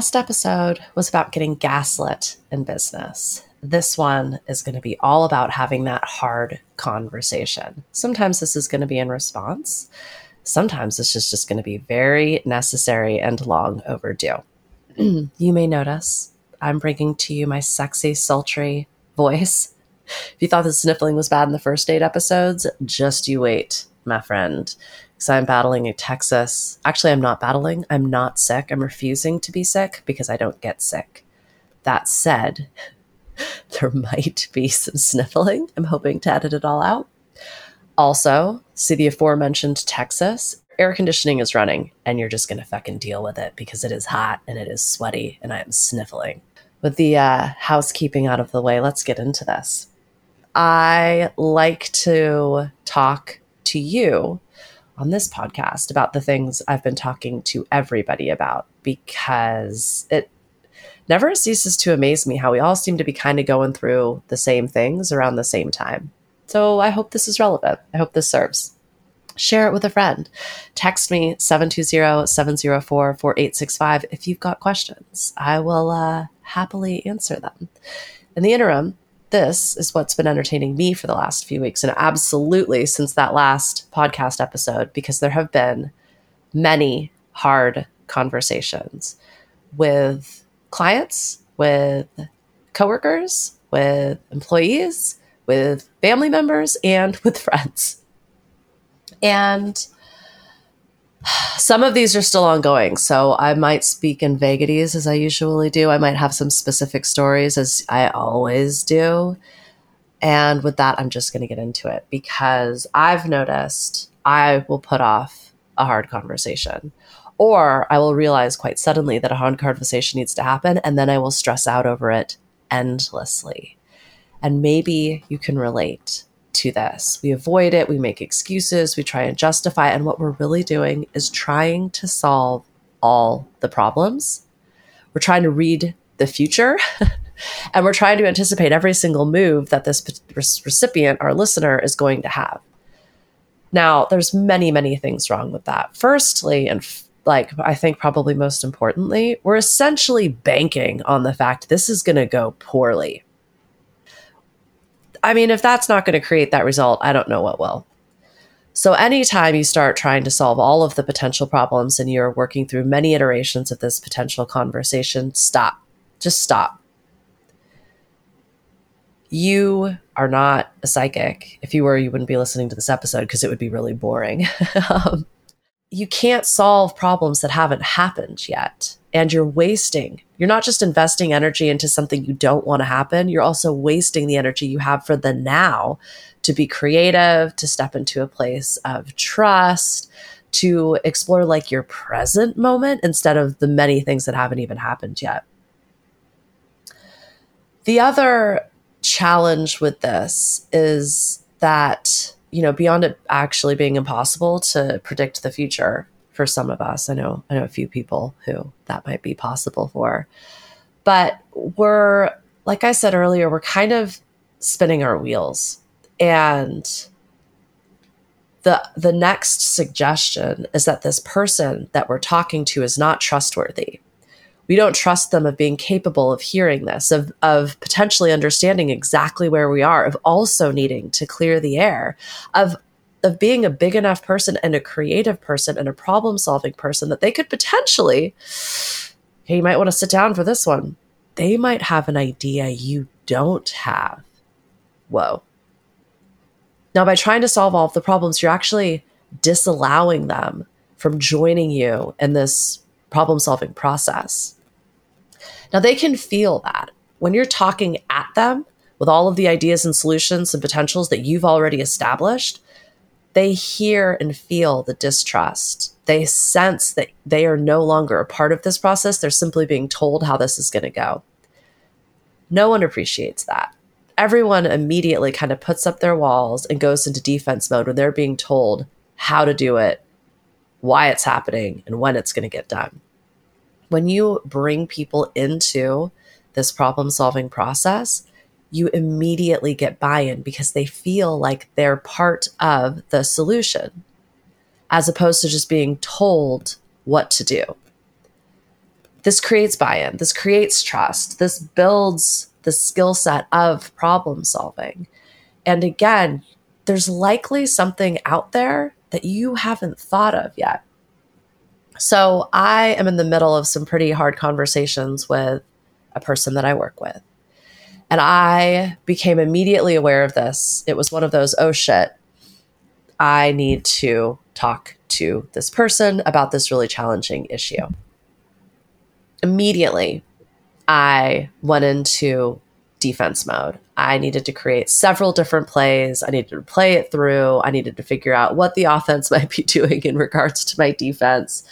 last episode was about getting gaslit in business. This one is going to be all about having that hard conversation. Sometimes this is going to be in response. Sometimes this is just going to be very necessary and long overdue. you may notice I'm bringing to you my sexy, sultry voice. If you thought the sniffling was bad in the first eight episodes, just you wait, my friend because I'm battling in Texas. Actually, I'm not battling. I'm not sick. I'm refusing to be sick because I don't get sick. That said, there might be some sniffling. I'm hoping to edit it all out. Also, see the aforementioned Texas. Air conditioning is running, and you're just going to fucking deal with it because it is hot and it is sweaty, and I am sniffling. With the uh, housekeeping out of the way, let's get into this. I like to talk to you on this podcast about the things I've been talking to everybody about because it never ceases to amaze me how we all seem to be kind of going through the same things around the same time. So I hope this is relevant. I hope this serves. Share it with a friend. Text me 720-704-4865 if you've got questions. I will uh, happily answer them. In the interim, this is what's been entertaining me for the last few weeks and absolutely since that last podcast episode because there have been many hard conversations with clients, with coworkers, with employees, with family members, and with friends. And some of these are still ongoing. So I might speak in vagaries as I usually do. I might have some specific stories as I always do. And with that, I'm just going to get into it because I've noticed I will put off a hard conversation or I will realize quite suddenly that a hard conversation needs to happen and then I will stress out over it endlessly. And maybe you can relate to this. We avoid it, we make excuses, we try and justify. And what we're really doing is trying to solve all the problems. We're trying to read the future and we're trying to anticipate every single move that this recipient, our listener, is going to have. Now, there's many, many things wrong with that. Firstly, and f- like I think probably most importantly, we're essentially banking on the fact this is going to go poorly I mean, if that's not going to create that result, I don't know what will. So, anytime you start trying to solve all of the potential problems and you're working through many iterations of this potential conversation, stop. Just stop. You are not a psychic. If you were, you wouldn't be listening to this episode because it would be really boring. um, you can't solve problems that haven't happened yet and you're wasting. You're not just investing energy into something you don't want to happen, you're also wasting the energy you have for the now to be creative, to step into a place of trust, to explore like your present moment instead of the many things that haven't even happened yet. The other challenge with this is that, you know, beyond it actually being impossible to predict the future, for some of us. I know I know a few people who that might be possible for. But we're like I said earlier, we're kind of spinning our wheels. And the the next suggestion is that this person that we're talking to is not trustworthy. We don't trust them of being capable of hearing this, of of potentially understanding exactly where we are, of also needing to clear the air, of of being a big enough person and a creative person and a problem solving person that they could potentially, hey, you might want to sit down for this one. They might have an idea you don't have. Whoa. Now, by trying to solve all of the problems, you're actually disallowing them from joining you in this problem solving process. Now, they can feel that when you're talking at them with all of the ideas and solutions and potentials that you've already established, they hear and feel the distrust. They sense that they are no longer a part of this process. They're simply being told how this is going to go. No one appreciates that. Everyone immediately kind of puts up their walls and goes into defense mode when they're being told how to do it, why it's happening, and when it's going to get done. When you bring people into this problem solving process, you immediately get buy in because they feel like they're part of the solution as opposed to just being told what to do. this creates buy in, this creates trust, this builds the skill set of problem solving. And again, there's likely something out there that you haven't thought of yet. So I am in the middle of some pretty hard conversations with a person that I work with. And I became immediately aware of this. It was one of those, oh shit, I need to talk to this person about this really challenging issue. Immediately, I went into defense mode. I needed to create several different plays. I needed to play it through. I needed to figure out what the offense might be doing in regards to my defense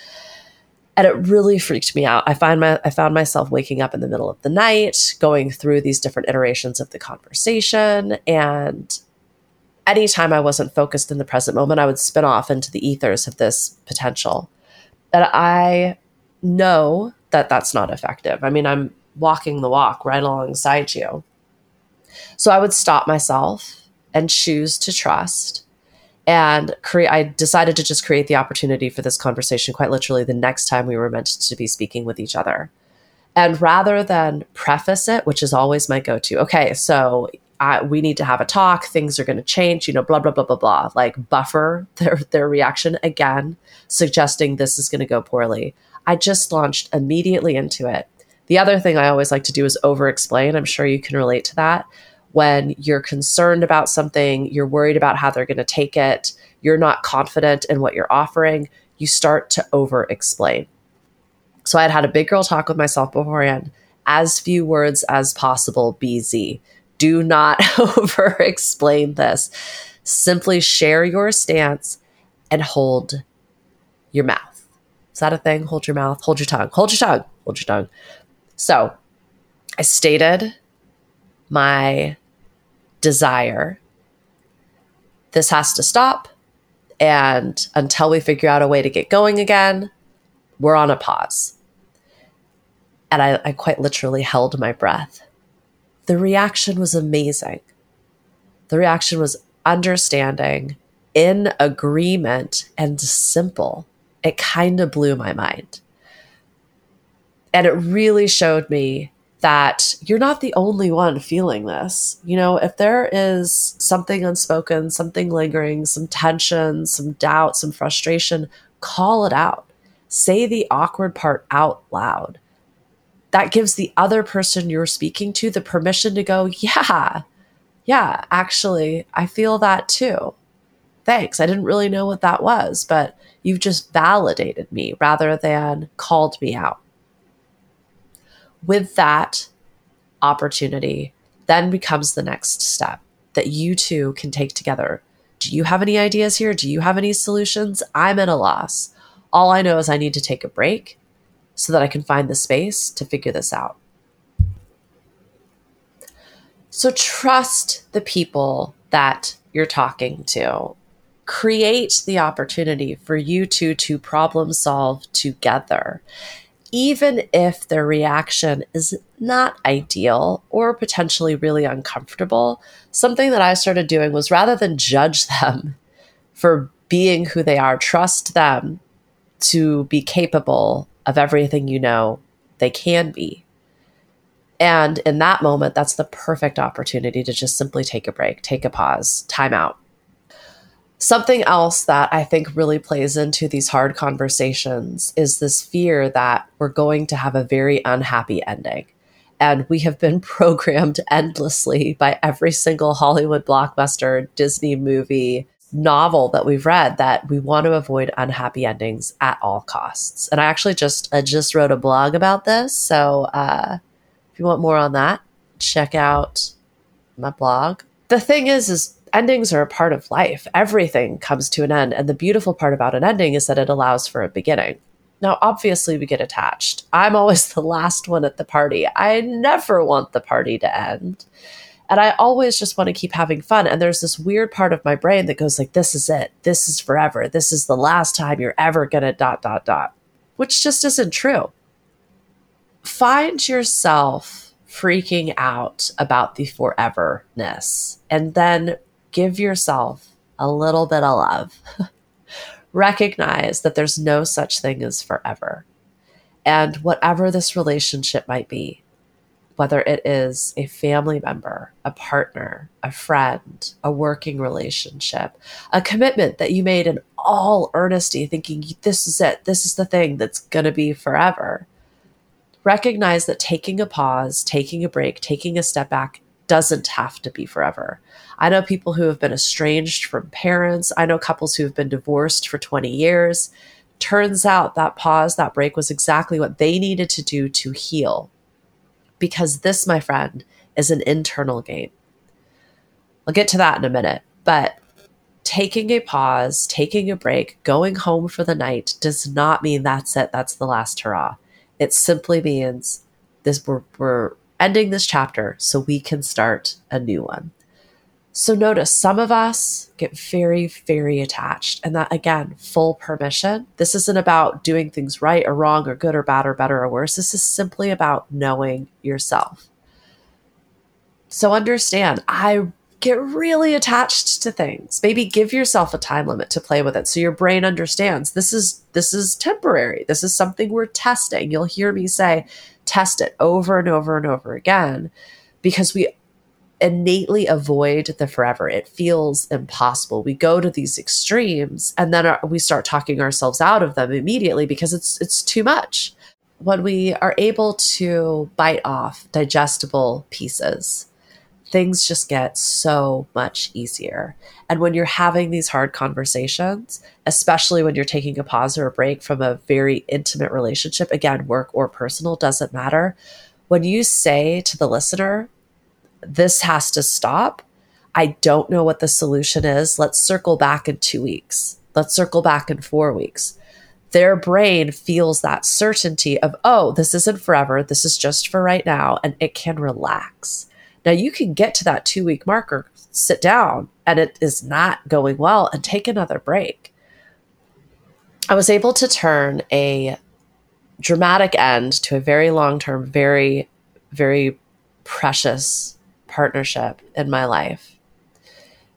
and it really freaked me out. I find my I found myself waking up in the middle of the night, going through these different iterations of the conversation, and anytime I wasn't focused in the present moment, I would spin off into the ethers of this potential. And I know that that's not effective. I mean, I'm walking the walk right alongside you. So I would stop myself and choose to trust and create i decided to just create the opportunity for this conversation quite literally the next time we were meant to be speaking with each other. And rather than preface it which is always my go-to okay so I, we need to have a talk things are going to change you know blah blah blah blah blah like buffer their their reaction again suggesting this is going to go poorly. I just launched immediately into it. The other thing i always like to do is over explain i'm sure you can relate to that when you're concerned about something, you're worried about how they're going to take it, you're not confident in what you're offering, you start to over explain. So I had had a big girl talk with myself beforehand. As few words as possible, BZ. Do not over explain this. Simply share your stance and hold your mouth. Is that a thing? Hold your mouth, hold your tongue, hold your tongue, hold your tongue. So I stated my desire. This has to stop. And until we figure out a way to get going again, we're on a pause. And I, I quite literally held my breath. The reaction was amazing. The reaction was understanding, in agreement, and simple. It kind of blew my mind. And it really showed me that you're not the only one feeling this. You know, if there is something unspoken, something lingering, some tension, some doubt, some frustration, call it out. Say the awkward part out loud. That gives the other person you're speaking to the permission to go, yeah, yeah, actually, I feel that too. Thanks. I didn't really know what that was, but you've just validated me rather than called me out with that opportunity then becomes the next step that you two can take together. Do you have any ideas here? Do you have any solutions? I'm at a loss. All I know is I need to take a break so that I can find the space to figure this out. So trust the people that you're talking to. Create the opportunity for you two to problem solve together even if their reaction is not ideal or potentially really uncomfortable, something that I started doing was rather than judge them for being who they are, trust them to be capable of everything you know they can be. And in that moment, that's the perfect opportunity to just simply take a break, take a pause, time out, Something else that I think really plays into these hard conversations is this fear that we're going to have a very unhappy ending. And we have been programmed endlessly by every single Hollywood blockbuster, Disney movie, novel that we've read that we want to avoid unhappy endings at all costs. And I actually just I just wrote a blog about this. So uh, if you want more on that, check out my blog. The thing is, is endings are a part of life. Everything comes to an end. And the beautiful part about an ending is that it allows for a beginning. Now, obviously, we get attached. I'm always the last one at the party. I never want the party to end. And I always just want to keep having fun. And there's this weird part of my brain that goes like, this is it. This is forever. This is the last time you're ever going to dot, dot, dot, which just isn't true. Find yourself freaking out about the foreverness and then give yourself a little bit of love. Recognize that there's no such thing as forever. And whatever this relationship might be, whether it is a family member, a partner, a friend, a working relationship, a commitment that you made in all earnesty, thinking this is it, this is the thing that's going to be forever. Recognize that taking a pause, taking a break, taking a step back doesn't have to be forever. I know people who have been estranged from parents. I know couples who have been divorced for 20 years. Turns out that pause, that break was exactly what they needed to do to heal because this, my friend, is an internal game. I'll get to that in a minute, but taking a pause, taking a break, going home for the night does not mean that's it, that's the last hurrah. It simply means this we're, we're ending this chapter so we can start a new one. So notice some of us get very, very attached. And that, again, full permission. This isn't about doing things right or wrong or good or bad or better or worse. This is simply about knowing yourself. So understand, I get really attached to things. Maybe give yourself a time limit to play with it so your brain understands this is this is temporary. This is something we're testing. You'll hear me say test it over and over and over again because we innately avoid the forever. It feels impossible. We go to these extremes and then uh, we start talking ourselves out of them immediately because it's it's too much. When we are able to bite off digestible pieces, things just get so much easier. And when you're having these hard conversations, especially when you're taking a pause or a break from a very intimate relationship, again, work or personal, doesn't matter. When you say to the listener, this has to stop. I don't know what the solution is. Let's circle back in two weeks. Let's circle back in four weeks. Their brain feels that certainty of, oh, this isn't forever. This is just for right now. And it can relax. Now you can get to that two week marker, sit down, and it is not going well, and take another break. I was able to turn a dramatic end to a very long term, very, very precious partnership in my life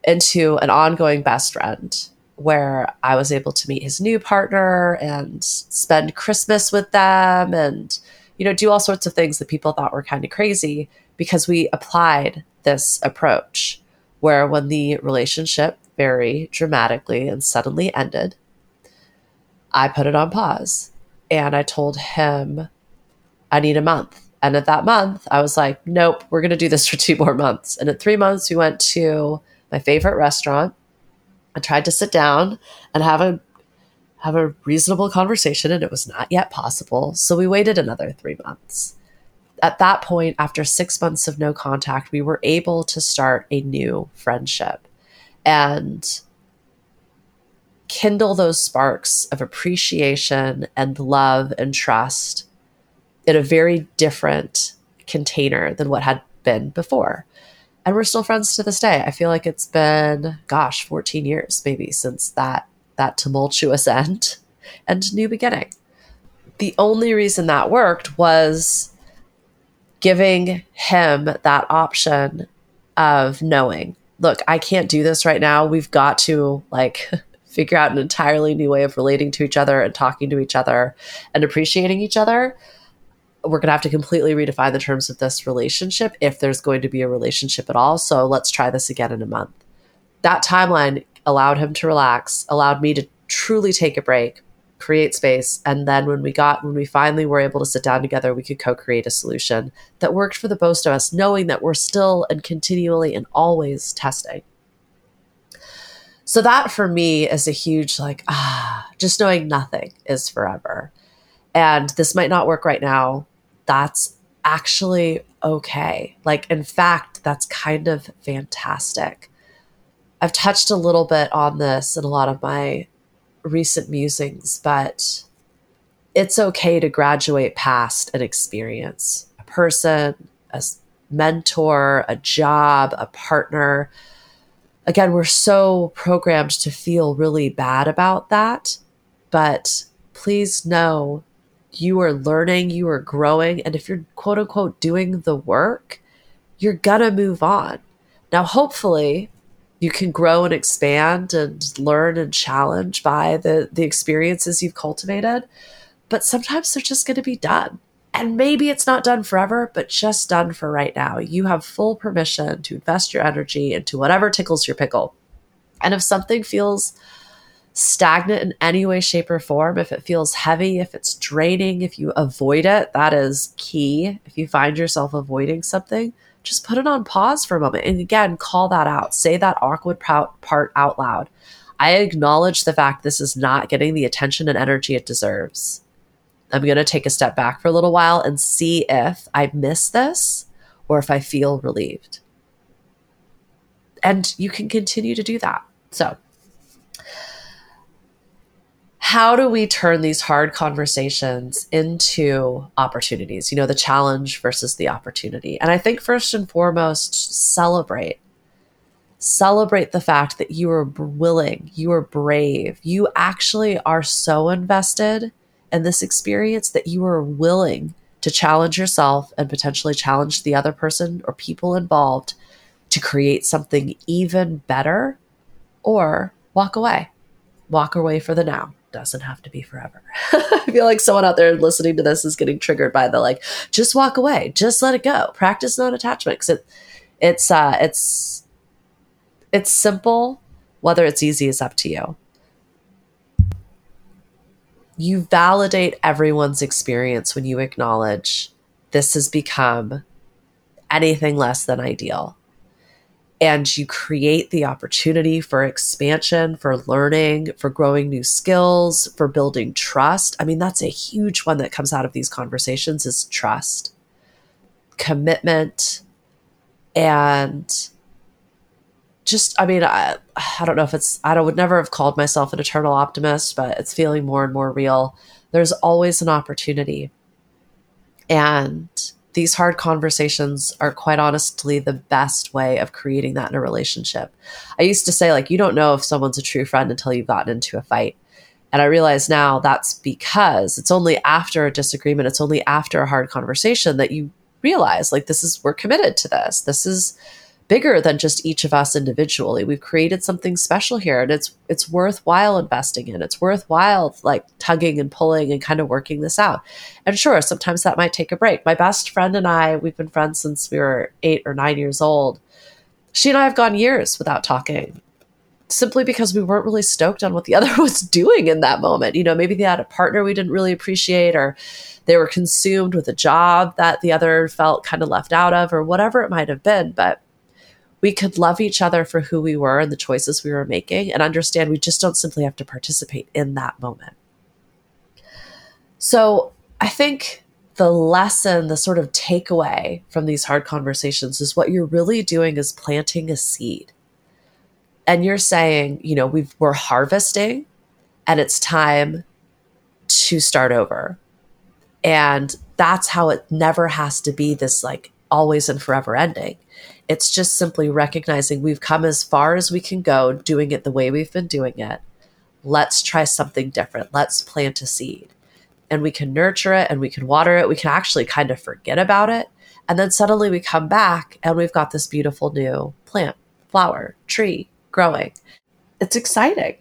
into an ongoing best friend where I was able to meet his new partner and spend Christmas with them and, you know, do all sorts of things that people thought were kind of crazy because we applied this approach where when the relationship very dramatically and suddenly ended, I put it on pause and I told him I need a month. And at that month, I was like, nope, we're going to do this for two more months. And at three months, we went to my favorite restaurant. I tried to sit down and have a have a reasonable conversation and it was not yet possible. So we waited another 3 months. At that point after 6 months of no contact, we were able to start a new friendship and kindle those sparks of appreciation and love and trust in a very different container than what had been before. And we're still friends to this day. I feel like it's been, gosh, 14 years maybe since that that tumultuous end and new beginning. The only reason that worked was giving him that option of knowing, look, I can't do this right now. We've got to like figure out an entirely new way of relating to each other and talking to each other and appreciating each other we're going to have to completely redefine the terms of this relationship if there's going to be a relationship at all. So let's try this again in a month. That timeline allowed him to relax, allowed me to truly take a break, create space. And then when we got, when we finally were able to sit down together, we could co create a solution that worked for the both of us, knowing that we're still and continually and always testing. So that for me is a huge, like, ah, just knowing nothing is forever. And this might not work right now that's actually okay. Like, in fact, that's kind of fantastic. I've touched a little bit on this in a lot of my recent musings, but it's okay to graduate past an experience, a person, a mentor, a job, a partner. Again, we're so programmed to feel really bad about that. But please know you are learning, you are growing. And if you're quote unquote doing the work, you're gonna move on. Now, hopefully, you can grow and expand and learn and challenge by the, the experiences you've cultivated. but sometimes they're just going to be done. And maybe it's not done forever, but just done for right now. You have full permission to invest your energy into whatever tickles your pickle. And if something feels stagnant in any way, shape, or form, if it feels heavy, if it's draining, if you avoid it, that is key. If you find yourself avoiding something, just put it on pause for a moment. And again, call that out. Say that awkward part out loud. I acknowledge the fact this is not getting the attention and energy it deserves. I'm going to take a step back for a little while and see if I miss this or if I feel relieved. And you can continue to do that. So, how do we turn these hard conversations into opportunities? You know, the challenge versus the opportunity. And I think first and foremost, celebrate. Celebrate the fact that you are willing, you are brave, you actually are so invested in this experience that you are willing to challenge yourself and potentially challenge the other person or people involved to create something even better or walk away. Walk away for the now doesn't have to be forever. I feel like someone out there listening to this is getting triggered by the like, just walk away, just let it go. Practice non-attachment because it, it's uh, it's it's simple. Whether it's easy is up to you. You validate everyone's experience when you acknowledge this has become anything less than ideal and you create the opportunity for expansion, for learning, for growing new skills, for building trust. I mean, that's a huge one that comes out of these conversations is trust, commitment, and just I mean, I, I don't know if it's I would never have called myself an eternal optimist, but it's feeling more and more real. There's always an opportunity. And these hard conversations are quite honestly the best way of creating that in a relationship. I used to say, like, you don't know if someone's a true friend until you've gotten into a fight. And I realize now that's because it's only after a disagreement, it's only after a hard conversation that you realize, like, this is, we're committed to this. This is, bigger than just each of us individually. We've created something special here and it's it's worthwhile investing in. It's worthwhile like tugging and pulling and kind of working this out. And sure, sometimes that might take a break. My best friend and I, we've been friends since we were 8 or 9 years old. She and I have gone years without talking simply because we weren't really stoked on what the other was doing in that moment. You know, maybe they had a partner we didn't really appreciate, or they were consumed with a job that the other felt kind of left out of, or whatever it might have been. But we could love each other for who we were and the choices we were making and understand we just don't simply have to participate in that moment. So I think the lesson, the sort of takeaway from these hard conversations is what you're really doing is planting a seed. And you're saying, you know, we we're harvesting and it's time to start over. And that's how it never has to be this like always and forever ending. It's just simply recognizing we've come as far as we can go doing it the way we've been doing it. Let's try something different. Let's plant a seed. And we can nurture it and we can water it. We can actually kind of forget about it. And then suddenly we come back and we've got this beautiful new plant, flower, tree growing. It's exciting.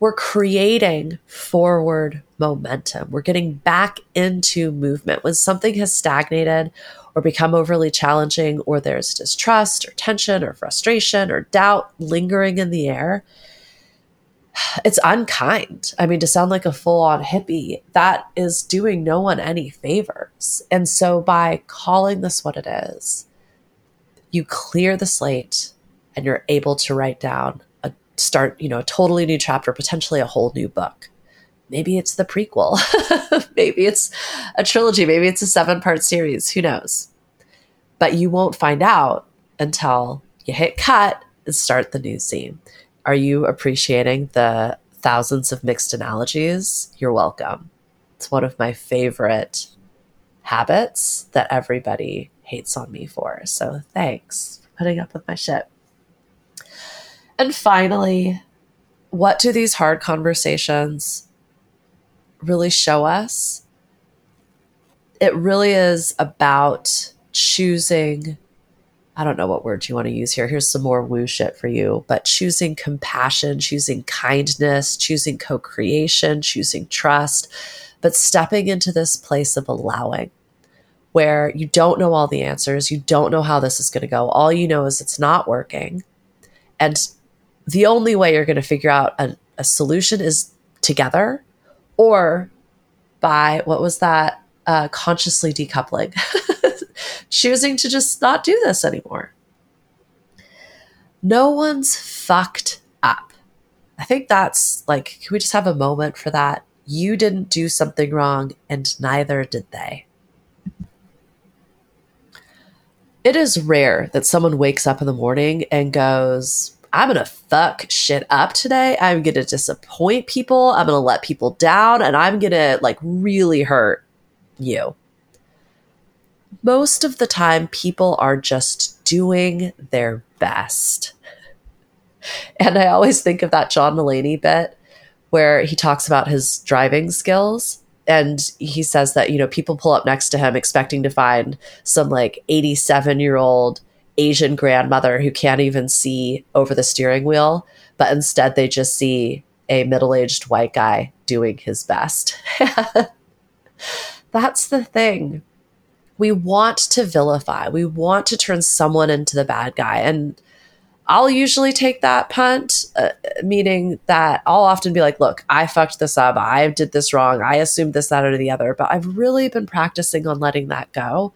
We're creating forward momentum. We're getting back into movement. When something has stagnated or become overly challenging, or there's distrust or tension or frustration or doubt lingering in the air, it's unkind. I mean, to sound like a full on hippie, that is doing no one any favors. And so by calling this what it is, you clear the slate and you're able to write down start, you know, a totally new chapter, potentially a whole new book. Maybe it's the prequel. maybe it's a trilogy. Maybe it's a seven part series. Who knows? But you won't find out until you hit cut and start the new scene. Are you appreciating the thousands of mixed analogies? You're welcome. It's one of my favorite habits that everybody hates on me for. So thanks for putting up with my shit. And finally, what do these hard conversations really show us, it really is about choosing I don't know what words you want to use here. Here's some more woo shit for you, but choosing compassion, choosing kindness, choosing co creation, choosing trust, but stepping into this place of allowing where you don't know all the answers. You don't know how this is going to go. All you know is it's not working. And the only way you're going to figure out a, a solution is together or by what was that? Uh, consciously decoupling, choosing to just not do this anymore. No one's fucked up. I think that's like, can we just have a moment for that? You didn't do something wrong, and neither did they. It is rare that someone wakes up in the morning and goes, I'm going to fuck shit up today. I'm going to disappoint people. I'm going to let people down and I'm going to like really hurt you. Most of the time, people are just doing their best. And I always think of that John Mulaney bit where he talks about his driving skills and he says that you know people pull up next to him expecting to find some like 87 year old asian grandmother who can't even see over the steering wheel but instead they just see a middle-aged white guy doing his best that's the thing we want to vilify we want to turn someone into the bad guy and I'll usually take that punt, uh, meaning that I'll often be like, look, I fucked this up. I did this wrong. I assumed this, that, or the other. But I've really been practicing on letting that go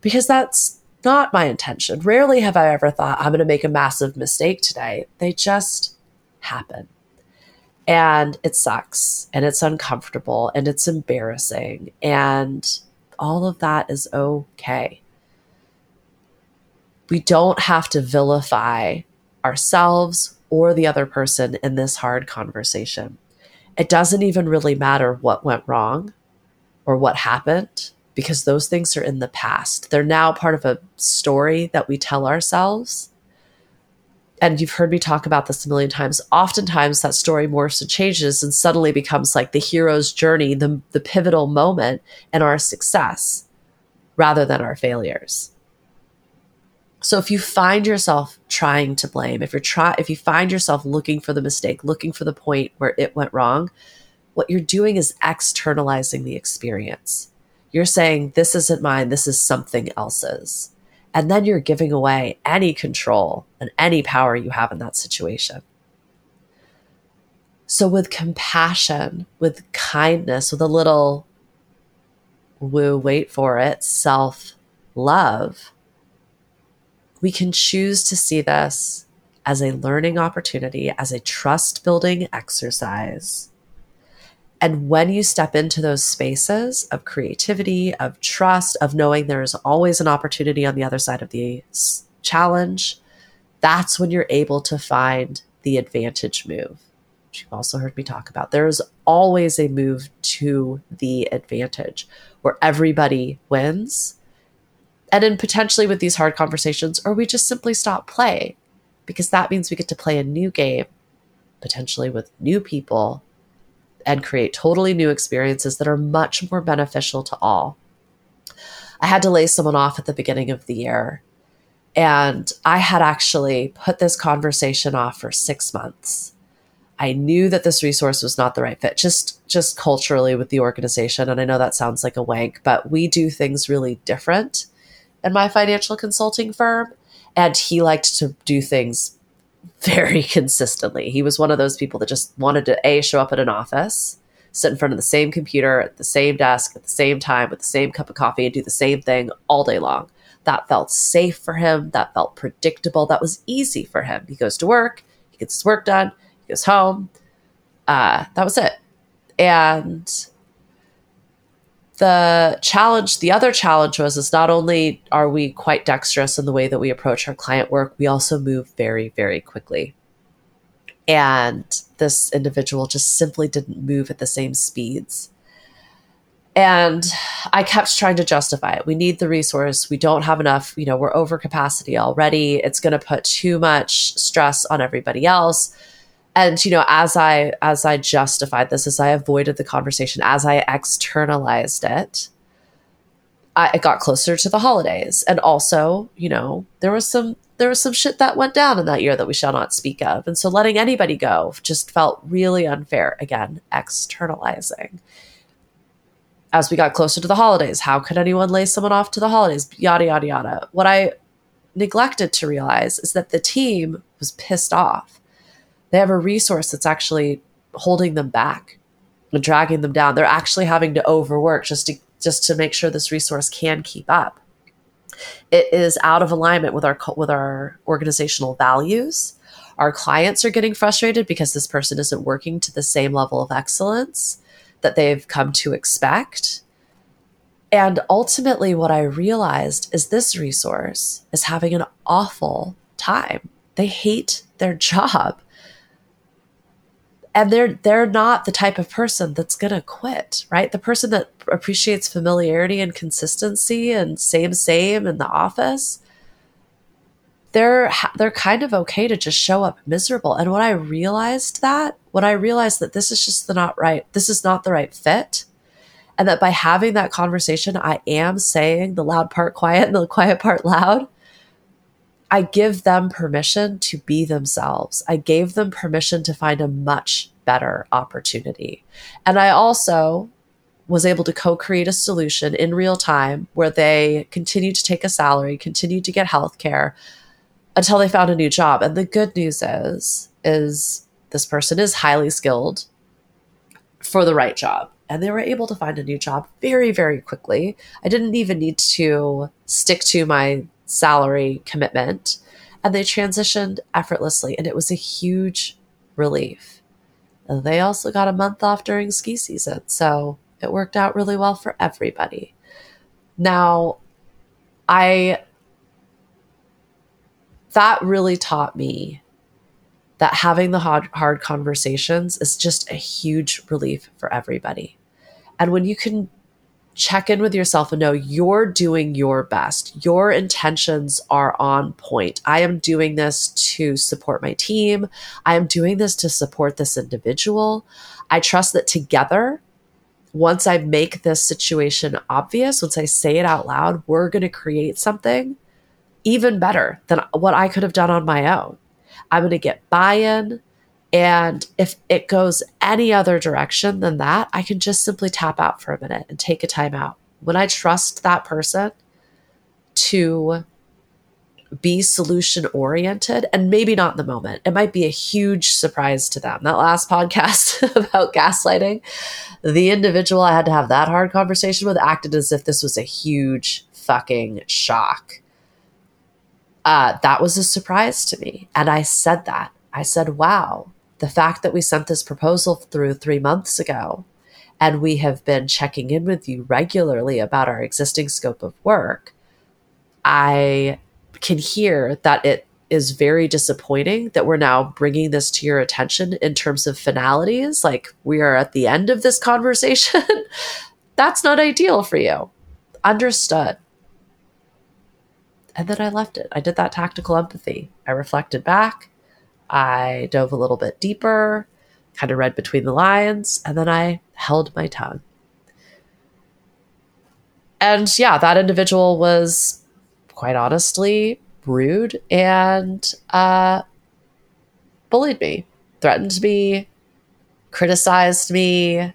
because that's not my intention. Rarely have I ever thought I'm going to make a massive mistake today. They just happen. And it sucks and it's uncomfortable and it's embarrassing. And all of that is okay we don't have to vilify ourselves or the other person in this hard conversation. It doesn't even really matter what went wrong or what happened because those things are in the past. They're now part of a story that we tell ourselves. And you've heard me talk about this a million times. Oftentimes, that story morphs and changes and suddenly becomes like the hero's journey, the, the pivotal moment and our success rather than our failures. So if you find yourself trying to blame, if you're try if you find yourself looking for the mistake, looking for the point where it went wrong, what you're doing is externalizing the experience. You're saying this isn't mine, this is something else's. And then you're giving away any control and any power you have in that situation. So, with compassion, with kindness, with a little woo, wait for it, self love, we can choose to see this as a learning opportunity, as a trust building exercise. And when you step into those spaces of creativity, of trust, of knowing there is always an opportunity on the other side of the challenge, that's when you're able to find the advantage move, which you've also heard me talk about. There's always a move to the advantage where everybody wins and then potentially with these hard conversations, or we just simply stop playing because that means we get to play a new game, potentially with new people, and create totally new experiences that are much more beneficial to all. I had to lay someone off at the beginning of the year, and I had actually put this conversation off for six months. I knew that this resource was not the right fit, just just culturally with the organization. And I know that sounds like a wank, but we do things really different in my financial consulting firm. And he liked to do things very consistently. He was one of those people that just wanted to A, show up at an office, sit in front of the same computer at the same desk at the same time with the same cup of coffee and do the same thing all day long. That felt safe for him. That felt predictable. That was easy for him. He goes to work, he gets his work done, he goes home. Uh, that was it. And the challenge the other challenge was is not only are we quite dexterous in the way that we approach our client work we also move very very quickly. And this individual just simply didn't move at the same speeds. And i kept trying to justify it. We need the resource. We don't have enough you know we're over capacity already. It's going to put too much stress on everybody else and you know as i as i justified this as i avoided the conversation as i externalized it I, it got closer to the holidays. And also, you know, there was some there was some shit that went down in that year that we shall not speak of. And so letting anybody go just felt really unfair. Again, externalizing. As we got closer to the holidays, how could anyone lay someone off to the holidays? Yada, yada, yada. What I neglected to realize is that the team was pissed off. They have a resource that's actually holding them back and dragging them down. They're actually having to overwork just to just to make sure this resource can keep up. It is out of alignment with our with our organizational values. Our clients are getting frustrated because this person isn't working to the same level of excellence that they've come to expect. And ultimately, what I realized is this resource is having an awful time. They hate their job and they're they're not the type of person that's going to quit right? The person that appreciates familiarity and consistency and same same in the office they're they're kind of okay to just show up miserable. And when i realized that when i realized that this is just the not right this is not the right fit and that by having that conversation i am saying the loud part quiet and the quiet part loud I give them permission to be themselves. I gave them permission to find a much better opportunity. And I also was able to co create a solution in real time where they continued to take a salary, continued to get health care until they found a new job. And the good news is, is this person is highly skilled for the right job. And they were able to find a new job very, very quickly. I didn't even need to stick to my salary commitment. And they transitioned effortlessly. And it was a huge relief. They also got a month off during ski season. So it worked out really well for everybody. Now, I, that really taught me that having the hard, hard conversations is just a huge relief for everybody. And when you can check in with yourself and know you're doing your best. Your intentions are on point. I am doing this to support my team. I am doing this to support this individual. I trust that together, once I make this situation obvious, once I say it out loud, we're going to create something even better than what I could have done on my own. I'm going to get buy in. And if it goes any other direction than that, I can just simply tap out for a minute and take a time out. When I trust that person to be solution oriented and maybe not in the moment, it might be a huge surprise to them. That last podcast about gaslighting, the individual I had to have that hard conversation with acted as if this was a huge fucking shock. Uh, that was a surprise to me. And I said that. I said, wow, the fact that we sent this proposal through three months ago and we have been checking in with you regularly about our existing scope of work, I can hear that it is very disappointing that we're now bringing this to your attention in terms of finalities. Like we are at the end of this conversation. That's not ideal for you. Understood. And then I left it. I did that tactical empathy. I reflected back. I dove a little bit deeper, kind of read between the lines, and then I held my tongue. And yeah, that individual was quite honestly rude and uh, bullied me, threatened me, criticized me.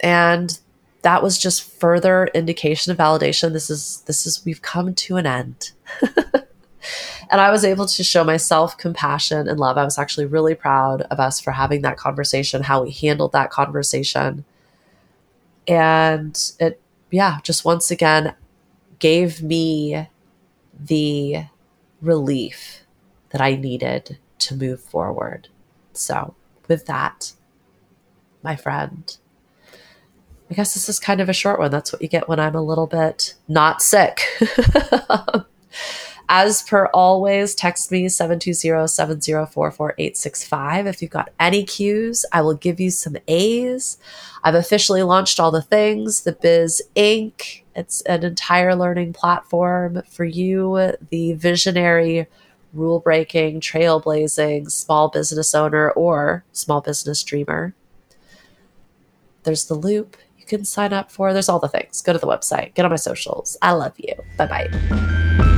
And that was just further indication of validation. This is, this is, we've come to an end. And I was able to show myself compassion and love. I was actually really proud of us for having that conversation, how we handled that conversation. And it, yeah, just once again gave me the relief that I needed to move forward. So, with that, my friend, I guess this is kind of a short one. That's what you get when I'm a little bit not sick. As per always, text me 720-704-4865 if you've got any cues. I will give you some A's. I've officially launched all the things, the Biz Inc. It's an entire learning platform for you, the visionary, rule breaking, trailblazing small business owner or small business dreamer. There's the loop you can sign up for. There's all the things. Go to the website, get on my socials. I love you. Bye bye.